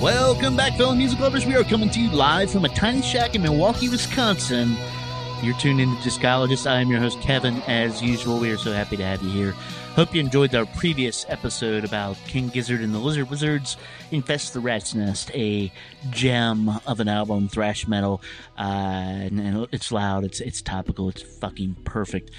Welcome back, fellow music lovers. We are coming to you live from a tiny shack in Milwaukee, Wisconsin. You're tuned into Discologist. I am your host, Kevin. As usual, we are so happy to have you here. Hope you enjoyed our previous episode about King Gizzard and the Lizard Wizards Infest the Rat's Nest, a gem of an album, thrash metal. Uh, and, and it's loud, it's, it's topical, it's fucking perfect.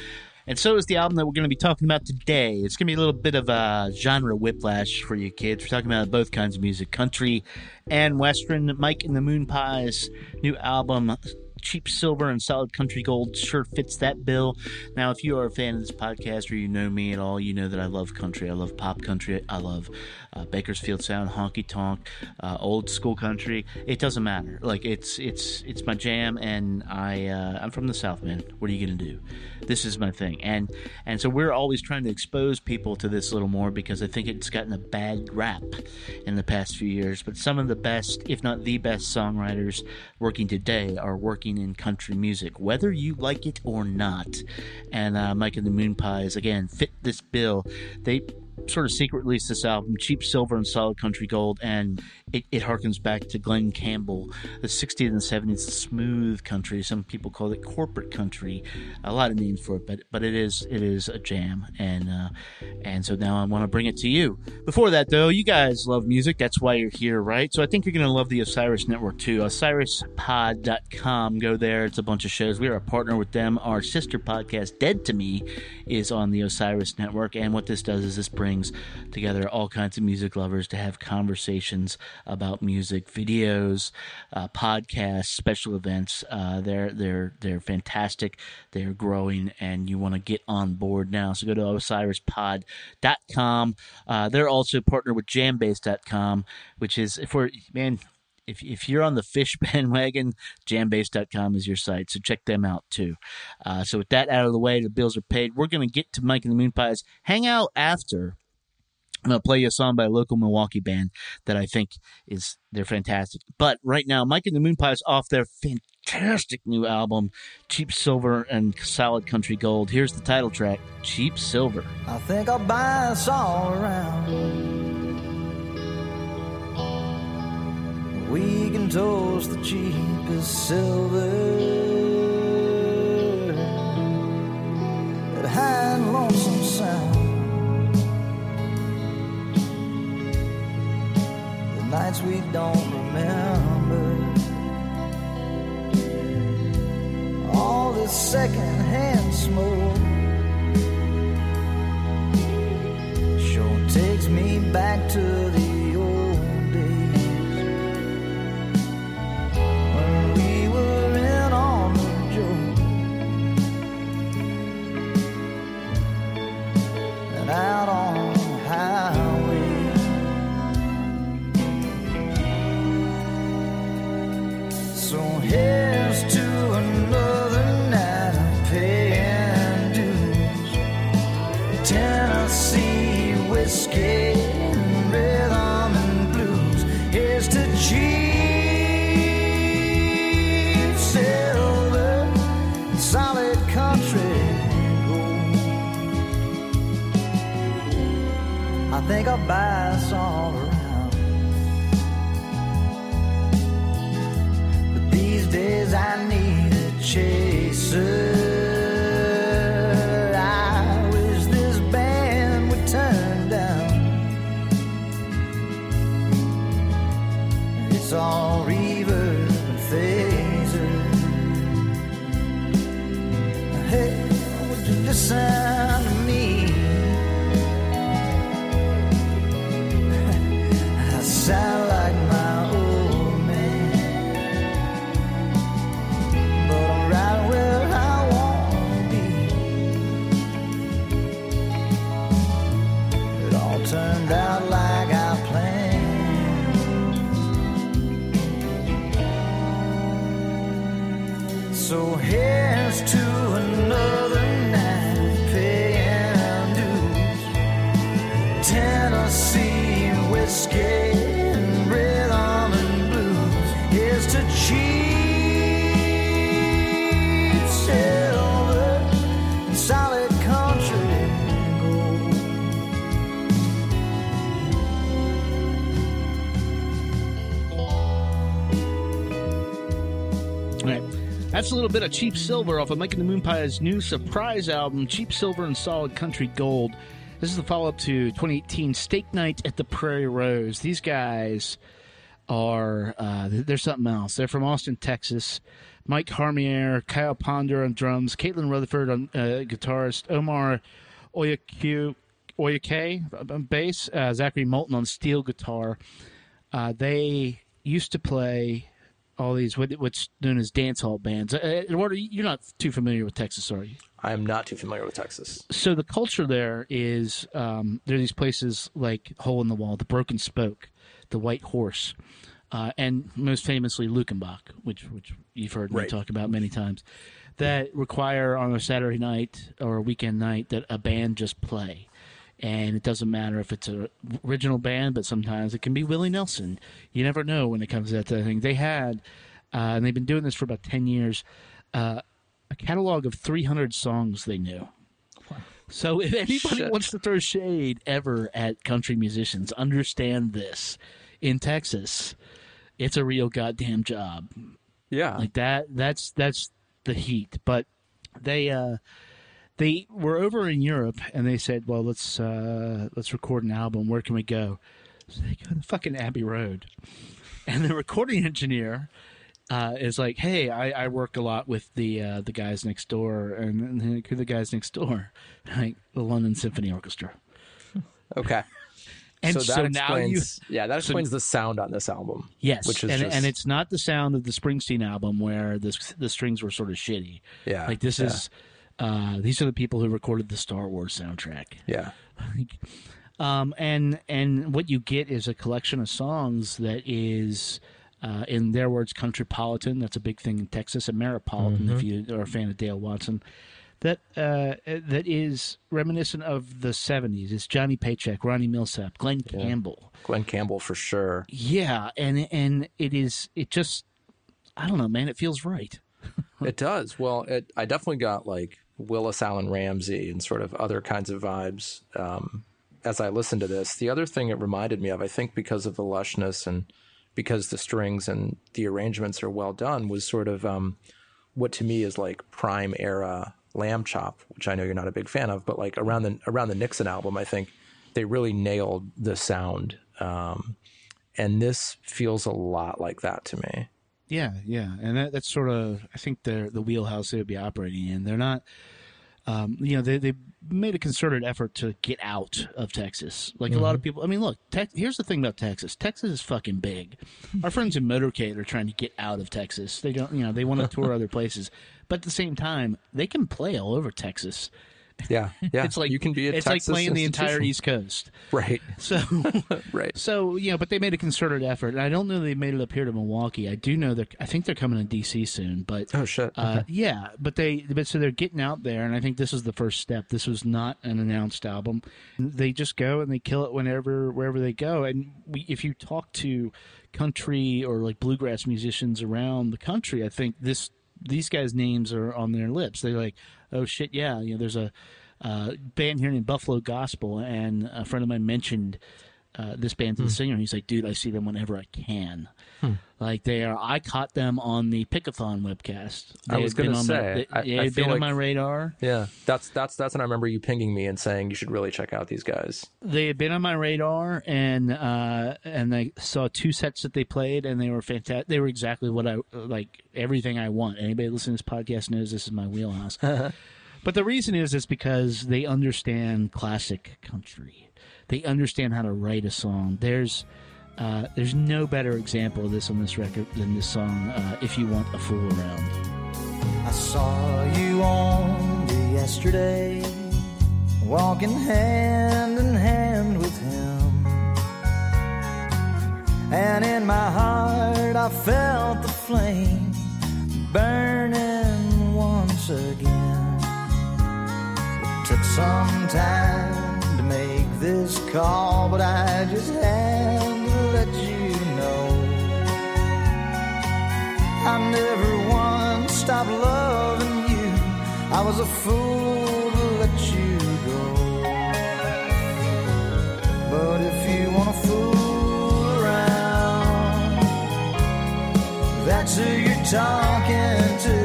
And so is the album that we're going to be talking about today. It's going to be a little bit of a genre whiplash for you kids. We're talking about both kinds of music, country and western. Mike and the Moonpies' new album, Cheap Silver and Solid Country Gold, sure fits that bill. Now, if you are a fan of this podcast or you know me at all, you know that I love country. I love pop country. I love uh, Bakersfield Sound, honky tonk, uh, old school country. It doesn't matter. Like it's it's it's my jam, and I uh, I'm from the South, man. What are you gonna do? This is my thing, and and so we're always trying to expose people to this a little more because I think it's gotten a bad rap in the past few years. But some of the best, if not the best, songwriters working today are working in country music, whether you like it or not. And uh, Mike and the Moonpies again fit this bill. They sort of secret released this album, Cheap Silver and Solid Country Gold, and it, it harkens back to Glen Campbell, the 60s and 70s, smooth country. Some people call it corporate country. A lot of names for it, but but it is it is a jam, and uh, and so now I want to bring it to you. Before that, though, you guys love music. That's why you're here, right? So I think you're going to love the Osiris Network too. OsirisPod.com. Go there. It's a bunch of shows. We are a partner with them. Our sister podcast, Dead to Me, is on the Osiris Network, and what this does is this brings together all kinds of music lovers to have conversations about music, videos, uh, podcasts, special events. Uh, they're they're they're fantastic. They're growing, and you want to get on board now. So go to OsirisPod.com. Uh, they're also partnered with Jambase.com, which is for man if, if you're on the Phish bandwagon, jambase.com is your site. So check them out too. Uh, so with that out of the way, the bills are paid. We're going to get to Mike and the Moonpies. Hang out after. I'm going to play you a song by a local Milwaukee band that I think is, they're fantastic. But right now, Mike and the Moonpies off their fantastic new album, Cheap Silver and Solid Country Gold. Here's the title track, Cheap Silver. I think I'll buy us all around. We can toast the cheapest silver high and lonesome sound. Nights we don't remember. All this secondhand smoke think I'll buy us all around. But these days I need a chaser. So here's to That's a little bit of Cheap Silver off of Mike and the Moonpie's new surprise album, Cheap Silver and Solid Country Gold. This is the follow up to 2018 Steak Night at the Prairie Rose. These guys are, uh, they're something else. They're from Austin, Texas. Mike Harmeier, Kyle Ponder on drums, Catlin Rutherford on uh, guitarist, Omar Oyoque, Oyoque on bass, uh, Zachary Moulton on steel guitar. Uh, they used to play all these what, what's known as dance hall bands. Uh, Eduardo, you're not too familiar with Texas, are you? I am not too familiar with Texas. So the culture there is um, there are these places like Hole in the Wall, the Broken Spoke, the White Horse, uh, and most famously Luckenbach, which which you've heard me talk about many times, that require on a Saturday night or a weekend night that a band just play. And it doesn't matter if it's a original band, but sometimes it can be Willie Nelson. You never know when it comes to that thing. They had, uh, and they've been doing this for about ten years, uh, a catalog of three hundred songs they knew. So if anybody Shit. wants to throw shade ever at country musicians, understand this. In Texas, it's a real goddamn job. Yeah. Like that that's that's the heat. But they uh they were over in Europe and they said, Well let's uh let's record an album, where can we go? So they go to fucking Abbey Road. And the recording engineer uh, is like, "Hey, I, I work a lot with the uh, the guys next door, and, and they're who are the guys next door, like the London Symphony Orchestra." okay. And so so, that now you, explains, yeah, that explains the sound on this album. yes, which is and just, and it's not the sound of the Springsteen album where the the strings were sort of shitty. Yeah, like this yeah. is uh, these are the people who recorded the Star Wars soundtrack. yeah, um, and and what you get is a collection of songs that is, uh, in their words, countrypolitan. That's a big thing in Texas. Ameripolitan, if you are a fan of Dale Watson. That uh, that is reminiscent of the '70s. It's Johnny Paycheck, Ronnie Milsap, Glen Campbell. Glen Campbell for sure. Yeah, and and it is it just I don't know, man. It feels right. It does. Well, it, I definitely got like Willis Alan Ramsey and sort of other kinds of vibes um, as I listened to this. The other thing it reminded me of, I think because of the lushness and because the strings and the arrangements are well done, was sort of um, what to me is like prime era Lambchop, which I know you're not a big fan of, but like around the around the Nixon album, I think they really nailed the sound. Um, and this feels a lot like that to me. Yeah, yeah, and that, that's sort of I think they're the wheelhouse they would be operating in. They're not, um, you know, they they made a concerted effort to get out of Texas. Like a lot of people, I mean, look, Tex here's the thing about Texas. Texas is fucking big. Our friends in Motorcade are trying to get out of Texas. They don't, you know, they want to tour other places, but at the same time, they can play all over Texas. Yeah, yeah. it's like you can be a it's Texas like playing the entire. East Coast. right, So. right. So you know, but they made a concerted effort, and I don't know they made it up here to Milwaukee. I do know that I think they're coming to DC soon, but Oh shit. uh, yeah, but they but so they're getting out there, and I think this is the first step. This was not an announced album. They just go and they kill it whenever wherever they go. And we, if you talk to country or like bluegrass musicians around the country, I think this these guys' names are on their lips. They're like, oh shit, yeah, you know, there's a uh, band here named Buffalo Gospel, and a friend of mine mentioned uh, this band's the singer. He's like, dude, I see them whenever I can. Like they are, I caught them on the Pickathon webcast. They I was gonna on say, my, I- they, I had feel been on my radar. Yeah, that's that's that's when I remember you pinging me and saying you should really check out these guys. They had been on my radar, and uh, and I saw two sets that they played, and they were fantastic. They were exactly what I like. Everything I want. Anybody listening to this podcast knows this is my wheelhouse. but the reason is, is because they understand classic country. They understand how to write a song. There's uh, there's no better example of this on this record than this song. Uh, if you want a fool around. I saw you on yesterday, walking hand in hand with him. And in my heart, I felt the flame burning once again. It took some time this call, but I just had to let you know. I never once stopped loving you. I was a fool to let you go. But if you wanna fool around, that's who you're talking to.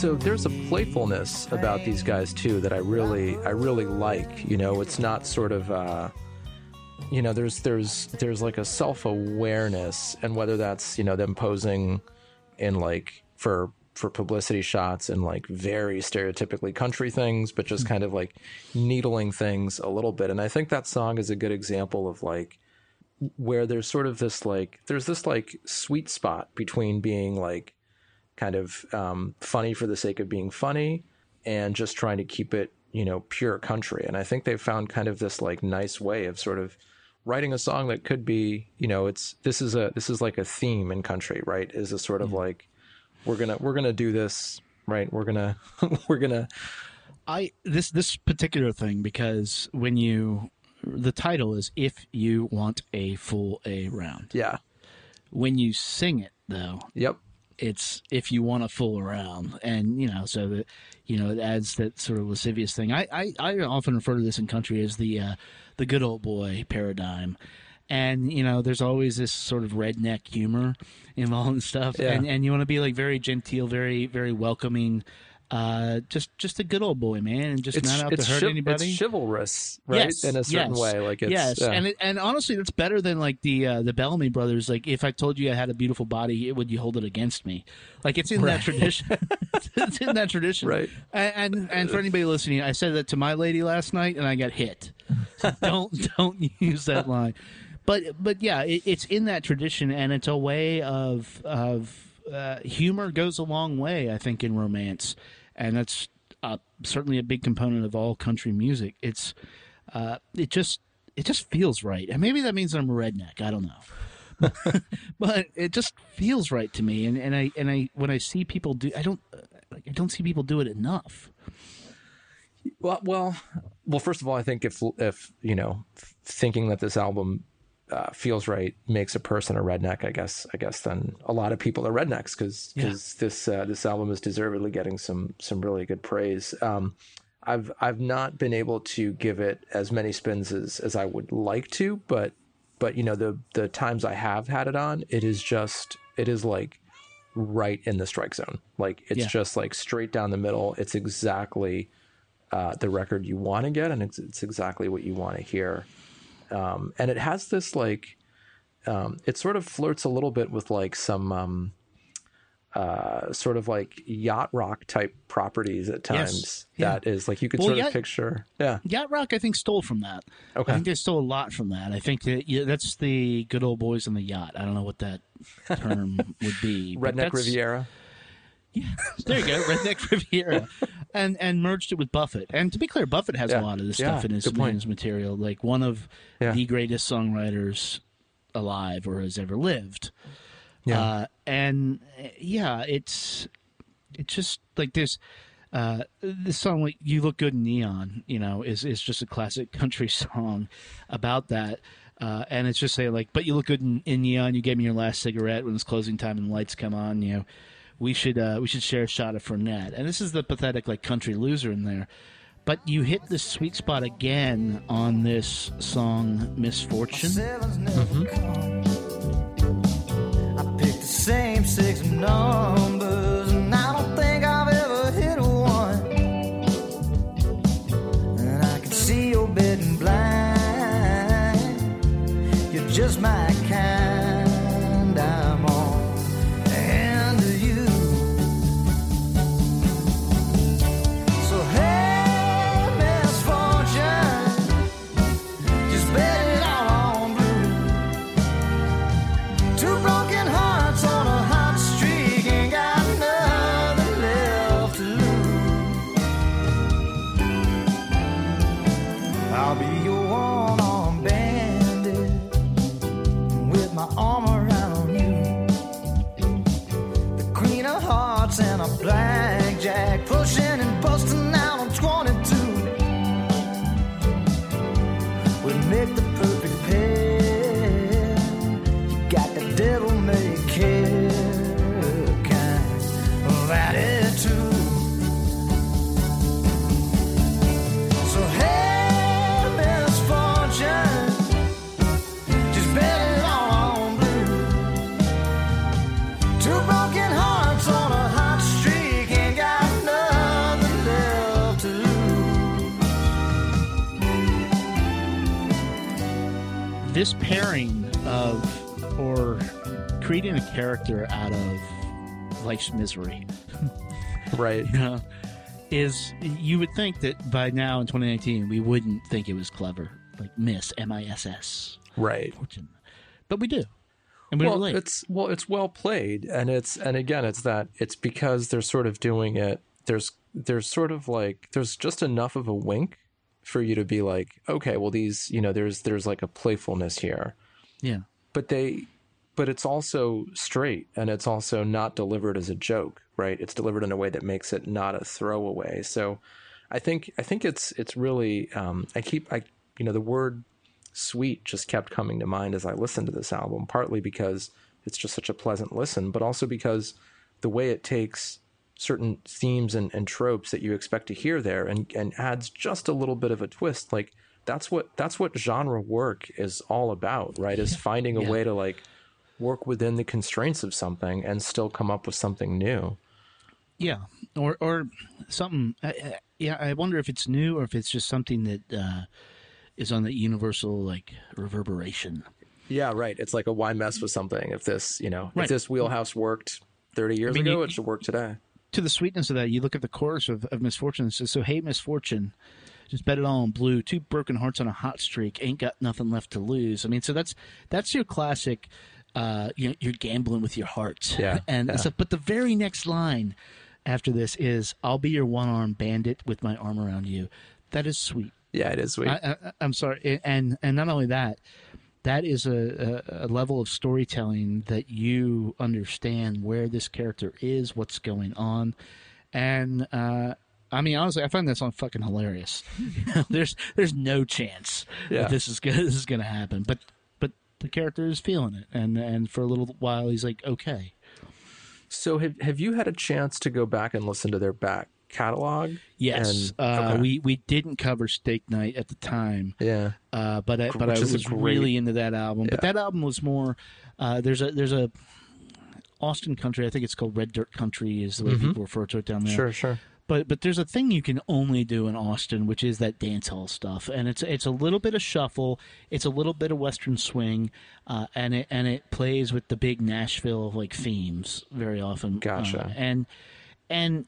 So there's a playfulness about these guys too that I really I really like. You know, it's not sort of uh you know, there's there's there's like a self-awareness and whether that's, you know, them posing in like for for publicity shots and like very stereotypically country things, but just kind of like needling things a little bit. And I think that song is a good example of like where there's sort of this like there's this like sweet spot between being like kind of um, funny for the sake of being funny and just trying to keep it you know pure country. And i think they've found kind of this like nice way of sort of writing a song that could be you know it's this is a this is like a theme in country right? Is a sort of like we're gonna we're gonna do this right? We're gonna we're gonna I this this particular thing because when you the title is if you want a full A round. yeah. When you sing it though, yep it's if you want to fool around. And you know so that you know it adds that sort of lascivious thing. I i, I often refer to this in country as the uh, the good old boy paradigm. And you know there's always this sort of redneck humor involved in stuff. Yeah. and and you want to be like very genteel very very welcoming uh just just a good old boy man and just it's not out to hurt anybody it's chivalrous right Yes, in a certain yes, way like it's yes, yeah. and it, and honestly, that's better than like the uh, the Bellamy brothers. Like, if I told you I had a beautiful body, would you hold it against me? Like, it's in that tradition. it's in that tradition, Right. And, and and for anybody listening, I said that to my lady last night, and I got hit. So don't don't use that line. But but yeah, it, it's in that tradition, and it's a way of of uh, humor goes a long way, I think, in romance, and that's uh, certainly a big component of all country music. It's uh, it just it just feels right, and maybe that means I'm a redneck. I don't know, but it just feels right to me. And, and I and I when I see people do, I don't like I don't see people do it enough. Well, well, well. First of all, I think if if you know, thinking that this album uh, feels right makes a person a redneck, I guess. I guess then a lot of people are rednecks because Yeah. this uh, this album is deservedly getting some some really good praise. Um, I've I've not been able to give it as many spins as, as I would like to, but but you know the the times I have had it on, it is just it is like right in the strike zone. Like it's Yeah. just like straight down the middle. It's exactly uh, the record you want to get, and it's, it's exactly what you want to hear. Um, and it has this like, um, it sort of flirts a little bit with like some um, uh, sort of like yacht rock type properties at times. yeah. That is like you could Well, sort of picture, yeah, Yacht Rock, I think, stole from that. Okay. I think they stole a lot from that. I think that yeah, that's the good old boys on the yacht. I don't know what that term would be. Redneck Riviera. There you go, Redneck Riviera, and and merged it with Buffett. And to be clear, Buffett has Yeah. a lot of this Yeah, stuff in his, in his material. Like one of Yeah. the greatest songwriters alive or has ever lived. Yeah. Uh, and yeah, it's it's just like there's uh, this song like "You Look Good in Neon," you know, is is just a classic country song about that. Uh, and it's just saying like, but you look good in, in neon. You gave me your last cigarette when it's closing time and the lights come on. You know, we should uh, we should share a shot of Fournette. And this is the pathetic like country loser in there. But you hit the sweet spot again on this song Misfortune. Mm-hmm. I picked the same six numbers and I don't think I've ever hit one. And I can see you're bitten blind. You're just my this pairing of or creating a character out of life's misery Right. you know, uh, is you would think that by now in 2019 we wouldn't think it was clever like miss m-i-s-s Right. fortune but we do and we well, relate it's well, it's well played, and it's and again, it's that it's because they're sort of doing it. There's there's sort of like there's just enough of a wink for you to be like, okay, well, these you know, there's there's like a playfulness here, yeah but they, but it's also straight, and it's also not delivered as a joke, right? It's delivered in a way that makes it not a throwaway. So, I think I think it's it's really um, I keep I you know the word sweet just kept coming to mind as I listened to this album, partly because it's just such a pleasant listen, but also because the way it takes certain themes and, and tropes that you expect to hear there and, and adds just a little bit of a twist. Like that's what that's what genre work is all about, right? Is finding a way to like work within the constraints of something and still come up with something new. yeah or or something I, I- yeah i wonder if it's new or if it's just something that uh is on the universal like reverberation Yeah, right. It's like a why mess with something if this, you know, Right. if this wheelhouse worked 30 years mean, ago, you- it should work today. To the sweetness of that, you look at the chorus of, of Misfortune. It says, "So hey, Misfortune, just bet it all on blue. Two broken hearts on a hot streak. Ain't got nothing left to lose." I mean, so that's that's your classic. Uh, you you're gambling with your heart. Yeah, and yeah. So, but the very next line after this is, "I'll be your one armed bandit with my arm around you." That is sweet. Yeah, it is sweet. I, I, I'm sorry, and and not only that, that is a, a, a level of storytelling that you understand where this character is, what's going on, and uh, I mean honestly, I find that song fucking hilarious. there's there's no chance Yeah. that this is gonna, this is going to happen, but but the character is feeling it, and and for a little while he's like, okay, So have have you had a chance to go back and listen to their back catalog? yes, And- uh, okay. we we didn't cover Steak Night at the time. yeah. uh, but I, but I Which a was great- really into that album. But that album was more. Uh, there's a there's a Austin Country. I think it's called Red Dirt Country is the way people refer to it down there. Mm-hmm. Sure, sure. But but there's a thing you can only do in Austin, which is that dance hall stuff, and it's it's a little bit of shuffle, it's a little bit of western swing, uh, and it and it plays with the big Nashville like themes very often. Gotcha. Uh, and and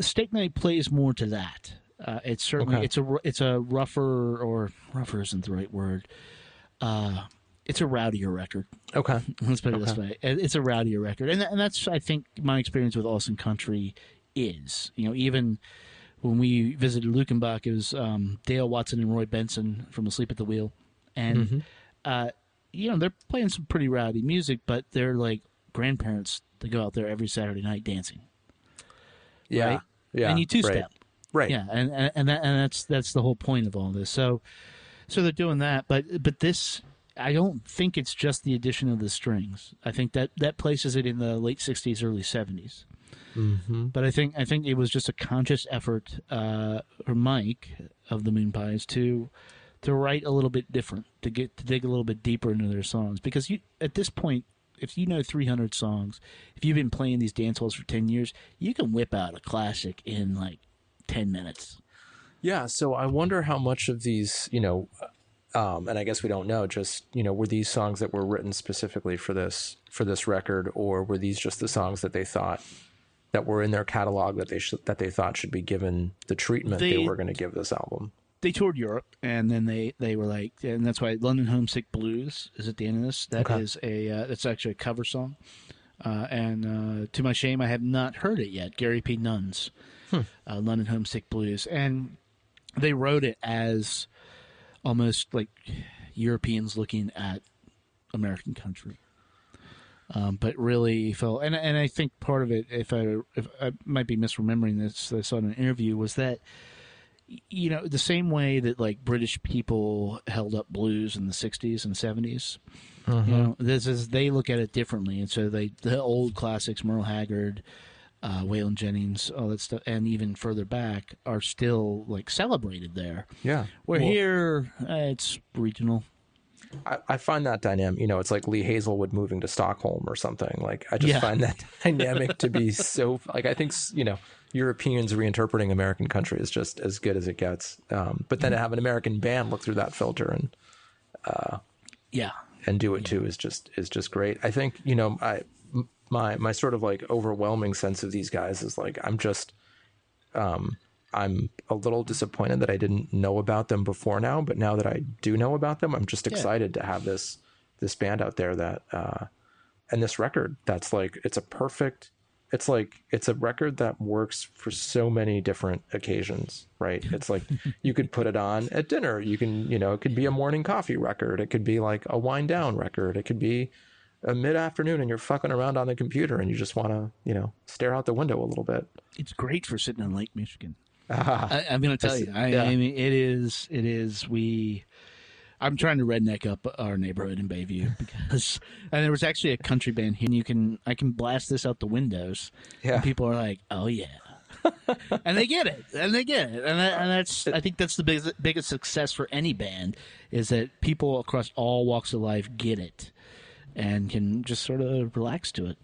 Steak Night plays more to that. Uh, it's certainly Okay. it's a it's a rougher or rougher isn't the right word. Uh, it's a rowdier record. Okay. Let's put it this way: it's a rowdier record, and and that's I think my experience with Austin Country is. You know, even when we visited Luckenbach, it was um, Dale Watson and Ray Benson from Asleep at the Wheel, and uh, you know they're playing some pretty rowdy music, but they're like grandparents that go out there every Saturday night dancing. Yeah. Right? Yeah. and you two right. step. Right. Yeah, and and and, that, and that's that's the whole point of all this. So, so they're doing that, but but this, I don't think it's just the addition of the strings. I think that that places it in the late '60s, early '70s. Mm-hmm. But I think I think it was just a conscious effort uh, for Mike of the Moonpies to to write a little bit different, to get to dig a little bit deeper into their songs, because you at this point. If you know 300 songs, if you've been playing these dance halls for 10 years, you can whip out a classic in like 10 minutes. Yeah, so I wonder how much of these, you know, um, and I guess we don't know. Just you know, were these songs that were written specifically for this for this record, or were these just the songs that they thought that were in their catalog that they should that they thought should be given the treatment they, They- were going to give this album? They toured Europe, and then they, they were like, and that's why London Homesick Blues is at the end of this. That is Okay. a uh, that's actually a cover song, uh, and uh, to my shame, I have not heard it yet. Gary P. Nunn's uh, London Homesick Blues, and they wrote it as almost like Europeans looking at American country. Um, but really felt, and and I think part of it, if I if I might be misremembering this, I saw in an interview was that you know the same way that like British people held up blues in the '60s and '70s. You know, this is they look at it differently, and so they the old classics, Merle Haggard, uh, Waylon Jennings, all that stuff, and even further back are still like celebrated there. Yeah. Where Well, here uh, it's regional. I, I find that dynamic, you know, it's like Lee Hazlewood moving to Stockholm or something. Like, I just Yeah. find that dynamic to be so, like, I think, you know, Europeans reinterpreting American country is just as good as it gets. Um, but then to have an American band look through that filter and, Yeah, and do it too is just, is just great. I think, you know, I, my, my sort of like overwhelming sense of these guys is like, I'm just, um, I'm a little disappointed that I didn't know about them before now, but now that I do know about them, I'm just excited to have this this band out there that uh and this record that's like it's a perfect it's like it's a record that works for so many different occasions, right? It's like you could put it on at dinner, you can, you know, it could be a morning coffee record, it could be like a wind down record, it could be a mid afternoon and you're fucking around on the computer and you just want to, you know, stare out the window a little bit. it's great for sitting on Lake Michigan. Uh-huh. I, I'm going to tell you, I, yeah. I mean, it is. It is. We. I'm trying to redneck up our neighborhood in Bayview because, and there was actually a country band here. And you can, I can blast this out the windows. Yeah. And people are like, "Oh yeah," and they get it, and they get it, and, that, and that's. I think that's the biggest, biggest success for any band is that people across all walks of life get it, and can just sort of relax to it.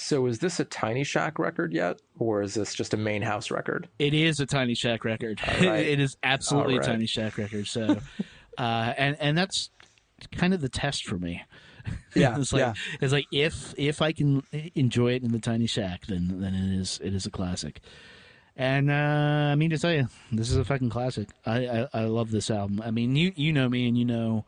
So is this a Tiny Shack record yet, or is this just a main house record? It is a Tiny Shack record. right. it is absolutely right. a Tiny Shack record. So, uh, and and that's kind of the test for me. Yeah, it's like yeah. it's like if if I can enjoy it in the Tiny Shack, then then it is it is a classic. And uh, I mean to tell you, this is a fucking classic. I, I I love this album. I mean, you you know me, and you know.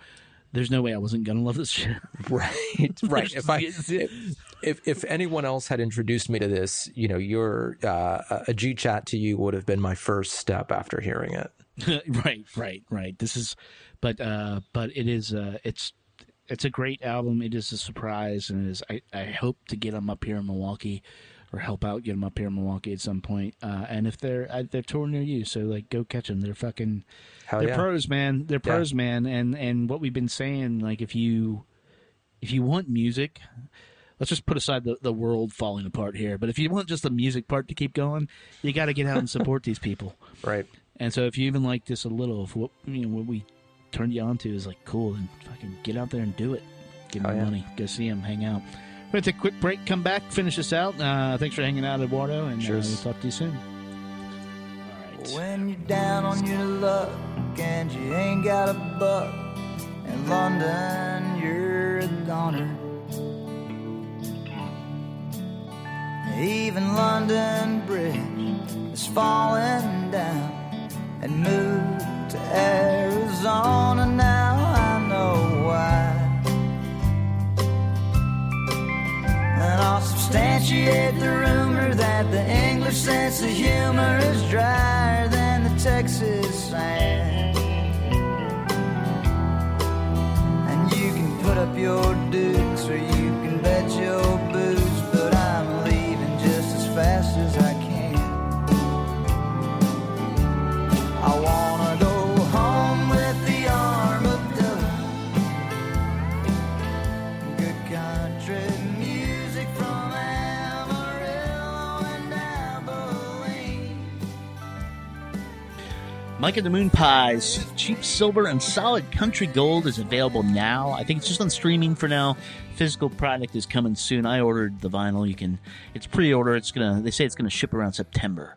There's no way I wasn't gonna love this shit. Right, right. If I if if anyone else had introduced me to this, you know, your uh, a G chat to you would have been my first step after hearing it. right, right, right. This is, but uh, but it is uh, it's it's a great album. It is a surprise, and it is. I I hope to get them up here in Milwaukee, or help out get them up here in Milwaukee at some point. Uh, and if they're uh, they're touring near you, so like go catch them. They're fucking. Hell they're yeah. pros, man. They're Yeah. pros, man. And and what we've been saying, like if you if you want music. Let's just put aside the, the world falling apart here. But if you want just the music part to keep going, you got to get out and support these people. Right. And so if you even like this a little, if what you know what we turned you on to is like cool, then fucking get out there and do it. Give them Oh, yeah. money, go see them, hang out. We're gonna take a quick break, come back, finish this out. Uh, thanks for hanging out, Eduardo, and uh, we'll talk to you soon. All right. When you're down on your luck and you ain't got a buck in London, you're a goner. Even London Bridge is falling down and moved to Arizona now. Substantiate the rumor that the English sense of humor is drier than the Texas sand. And you can put up your dukes or you Mike and the Moonpies, cheap silver and solid country gold is available now. I think it's just on streaming for now. Physical product is coming soon. I ordered the vinyl. You can, it's pre-order. It's gonna. They say it's gonna ship around September.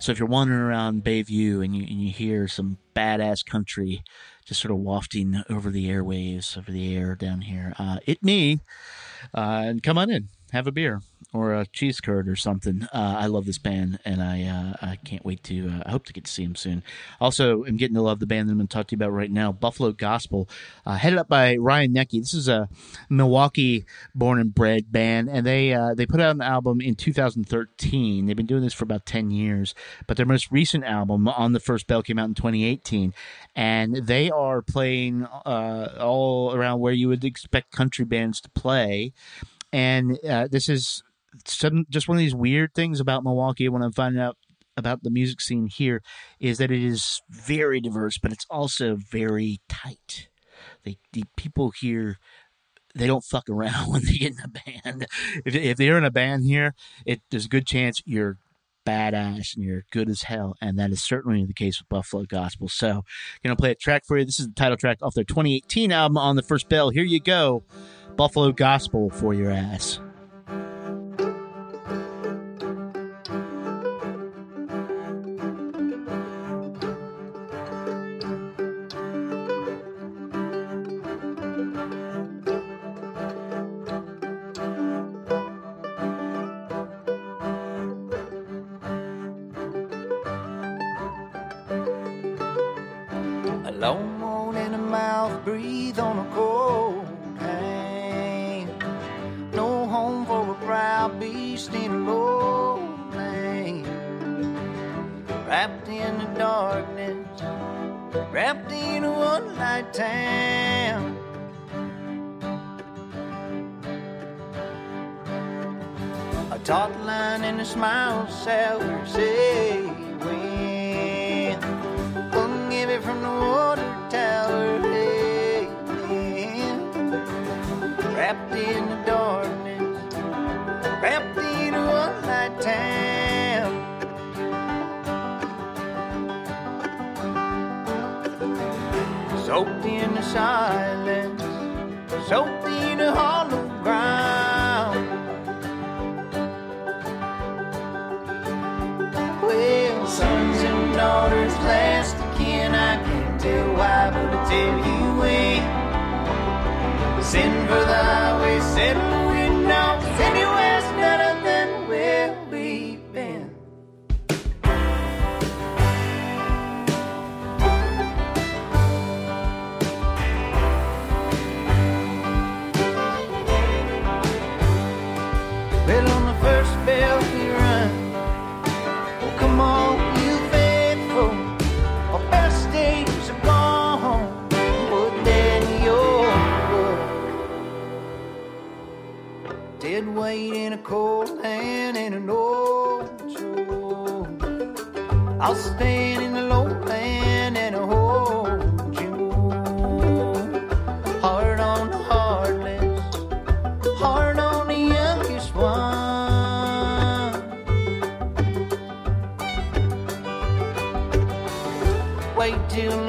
So if you're wandering around Bayview and you and you hear some badass country just sort of wafting over the airwaves, over the air down here, uh, it me, uh, and come on in, have a beer or a cheese curd or something. Uh, I love this band, and I uh, I can't wait to. Uh, I hope to get to see them soon. Also, I'm getting to love the band that I'm going to talk to you about right now, Buffalo Gospel, uh, headed up by Ryan Necky. This is a Milwaukee born and bred band, and they uh, they put out an album in 2013. They've been doing this for about 10 years, but their most recent album, On the First Bell, came out in 2018, and they are playing uh, all around where you would expect country bands to play and uh, this is some just one of these weird things about Milwaukee when I'm finding out about the music scene here is that it is very diverse, but it's also very tight. They, the people here they don't fuck around when they get in a band. If, if they're in a band here, it there's a good chance you're badass and you're good as hell, and that is certainly the case with Buffalo Gospel. So, gonna play a track for you. This is the title track off their 2018 album on the first bell. Here you go, Buffalo Gospel for your ass. Soaked in the silence, soaked in the hollow ground. Well, sons and daughters, last again, I can't tell why, but I tell you ain't. Send for the highway, settle a cold hand and an old show. I'll stand in the lowland and hold you. Hard on the heartless, hard on the youngest one. Wait till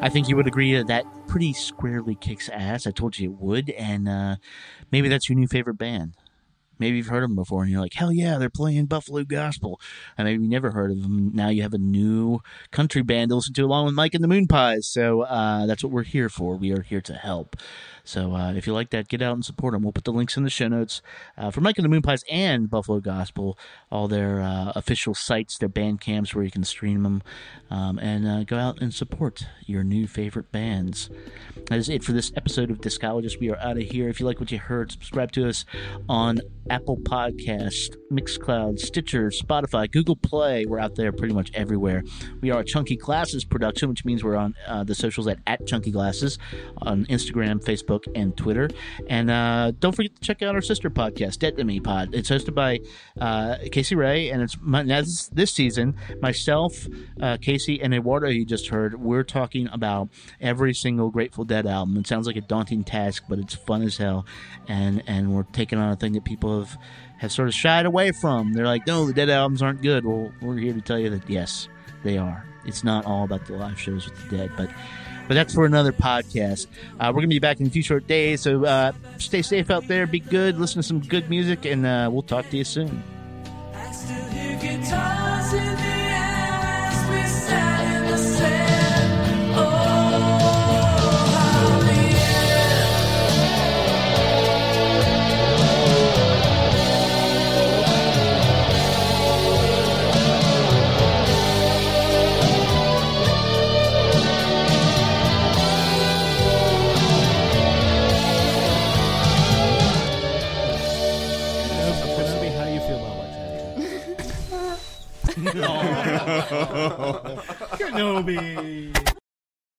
I think you would agree that that pretty squarely kicks ass. I told you it would, and uh, maybe that's your new favorite band. Maybe you've heard them before, and you're like, "Hell yeah, they're playing Buffalo Gospel." And maybe you never heard of them. Now you have a new country band to listen to, along with Mike and the Moonpies. So uh, that's what we're here for. We are here to help. So uh, if you like that, get out and support them. We'll put the links in the show notes uh, for Mike and the Moonpies and Buffalo Gospel, all their uh, official sites, their Bandcamps where you can stream them, um, and uh, go out and support your new favorite bands. That is it for this episode of Discologist. We are out of here. If you like what you heard, subscribe to us on Apple Podcast, Mixcloud, Stitcher, Spotify, Google Play. We're out there pretty much everywhere. We are a Chunky Glasses production, which means we're on uh, the socials at, at Chunky Glasses on Instagram, Facebook, and Twitter. And uh, don't forget to check out our sister podcast, Dead to Me Pod. It's hosted by uh, Casey Ray, and it's my, this, this season myself, uh, Casey, and Eduardo. You just heard. We're talking about every single Grateful Dead album. It sounds like a daunting task, but it's fun as hell, and and we're taking on a thing that people have have sort of shied away from. They're like, no, the Dead albums aren't good. Well, we're here to tell you that yes, they are. It's not all about the live shows with the Dead, but but that's for another podcast. Uh, we're gonna be back in a few short days, so uh, stay safe out there, be good, listen to some good music, and uh, we'll talk to you soon. Kenobi.